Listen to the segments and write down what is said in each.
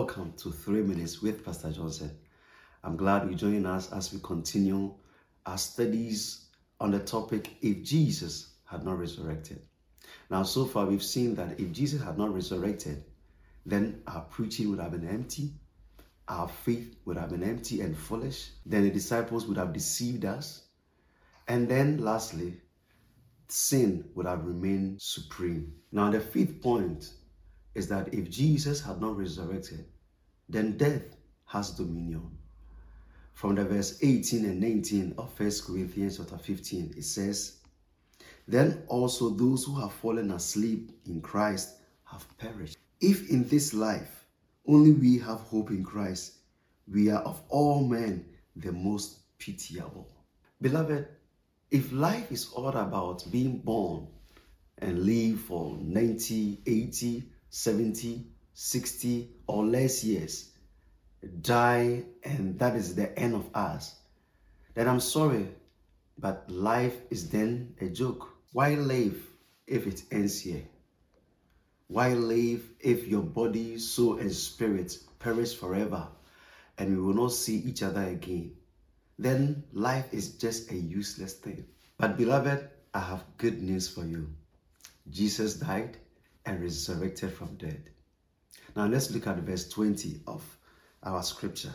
welcome to Three Minutes with Pastor Johnson. I'm glad you're joining us as we continue our studies on the topic If Jesus Had Not Resurrected. Now, so far, we've seen that if Jesus had not resurrected, then our preaching would have been empty, our faith would have been empty and foolish, then the disciples would have deceived us, and then lastly, sin would have remained supreme. Now, the fifth point is that if Jesus had not resurrected, then death has dominion. From the verse 18 and 19 of 1 Corinthians chapter 15, it says, Then also those who have fallen asleep in Christ have perished. If in this life only we have hope in Christ, we are of all men the most pitiable. Beloved, if life is all about being born and live for 90, 80, 70, 60, or less years, die, and that is the end of us, then I'm sorry, but life is then a joke. Why live if it ends here? Why live if your body, soul, and spirit perish forever and we will not see each other again? Then life is just a useless thing. But, beloved, I have good news for you. Jesus died and resurrected from dead. Now let's look at verse 20 of our scripture.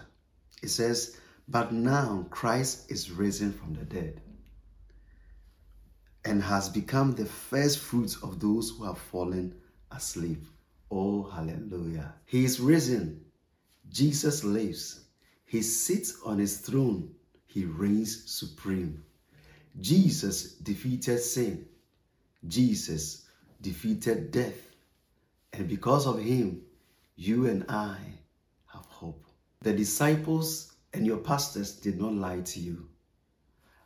It says, But now Christ is risen from the dead and has become the first fruits of those who have fallen asleep. Oh, hallelujah. He is risen. Jesus lives. He sits on his throne. He reigns supreme. Jesus defeated sin. Jesus defeated death. And because of him, you and I have hope. The disciples and your pastors did not lie to you.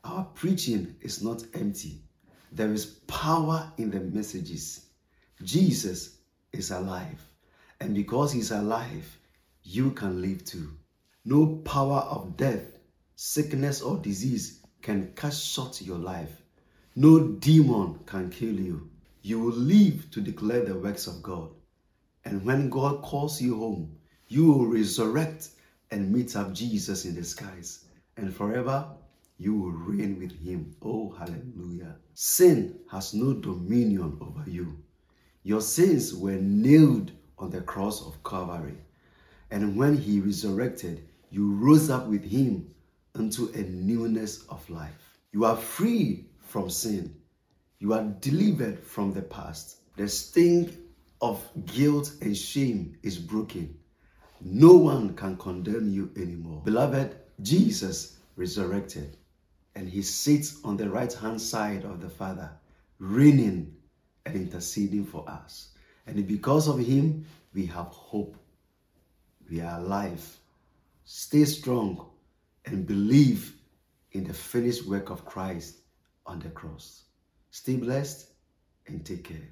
Our preaching is not empty. There is power in the messages. Jesus is alive. And because he's alive, you can live too. No power of death, sickness, or disease can cut short your life. No demon can kill you. You will live to declare the works of God. And when God calls you home, you will resurrect and meet up Jesus in the skies. And forever, you will reign with him. Oh, hallelujah. Sin has no dominion over you. Your sins were nailed on the cross of Calvary. And when he resurrected, you rose up with him into a newness of life. You are free from sin. You are delivered from the past. The sting of guilt and shame is broken. No one can condemn you anymore. Beloved, Jesus resurrected and he sits on the right hand side of the Father, reigning and interceding for us. And because of him, we have hope. We are alive. Stay strong and believe in the finished work of Christ on the cross. Stay blessed and take care.